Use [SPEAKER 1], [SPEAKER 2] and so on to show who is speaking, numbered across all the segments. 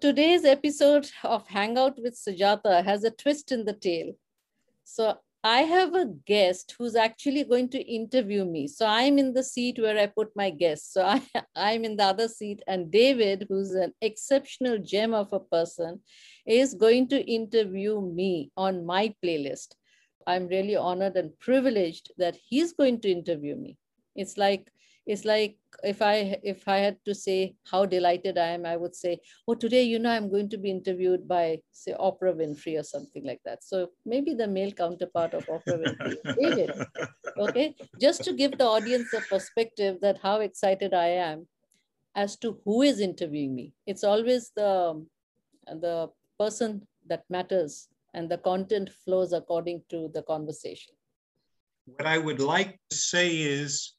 [SPEAKER 1] today's episode of Hangout with Sujata has a twist in the tale. So I have a guest who's actually going to interview me. So I'm in the seat where I put my guest. So I, I'm in the other seat, and David, who's an exceptional gem of a person, is going to interview me on my playlist. I'm really honored and privileged that he's going to interview me. It's like it's like if i if i had to say how delighted i am i would say oh today you know i'm going to be interviewed by say oprah winfrey or something like that. So maybe the male counterpart of oprah winfrey. David okay? Just to give the audience a perspective that how excited i am as to who is interviewing me. It's always the the person that matters and the content flows according to the conversation.
[SPEAKER 2] What i would like to say is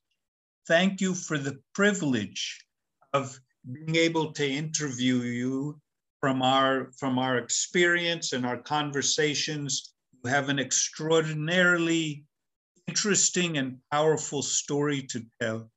[SPEAKER 2] thank you for the privilege of being able to interview you from our from our experience and our conversations. You have an extraordinarily interesting and powerful story to tell.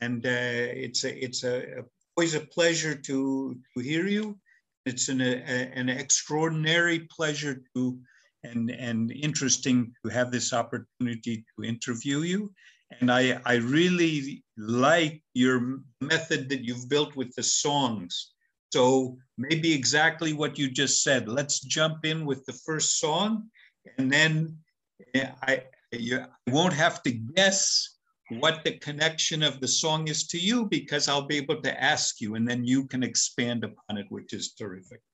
[SPEAKER 2] And uh, it's a it's a, always a pleasure to to hear you. It's an a, an extraordinary pleasure to and and interesting to have this opportunity to interview you and I, I really like your method that you've built with the songs. So maybe exactly what you just said. Let's jump in with the first song, and then eh, I, I won't have to guess what the connection of the song is to you because I'll be able to ask you, and then you can expand upon it, which is terrific.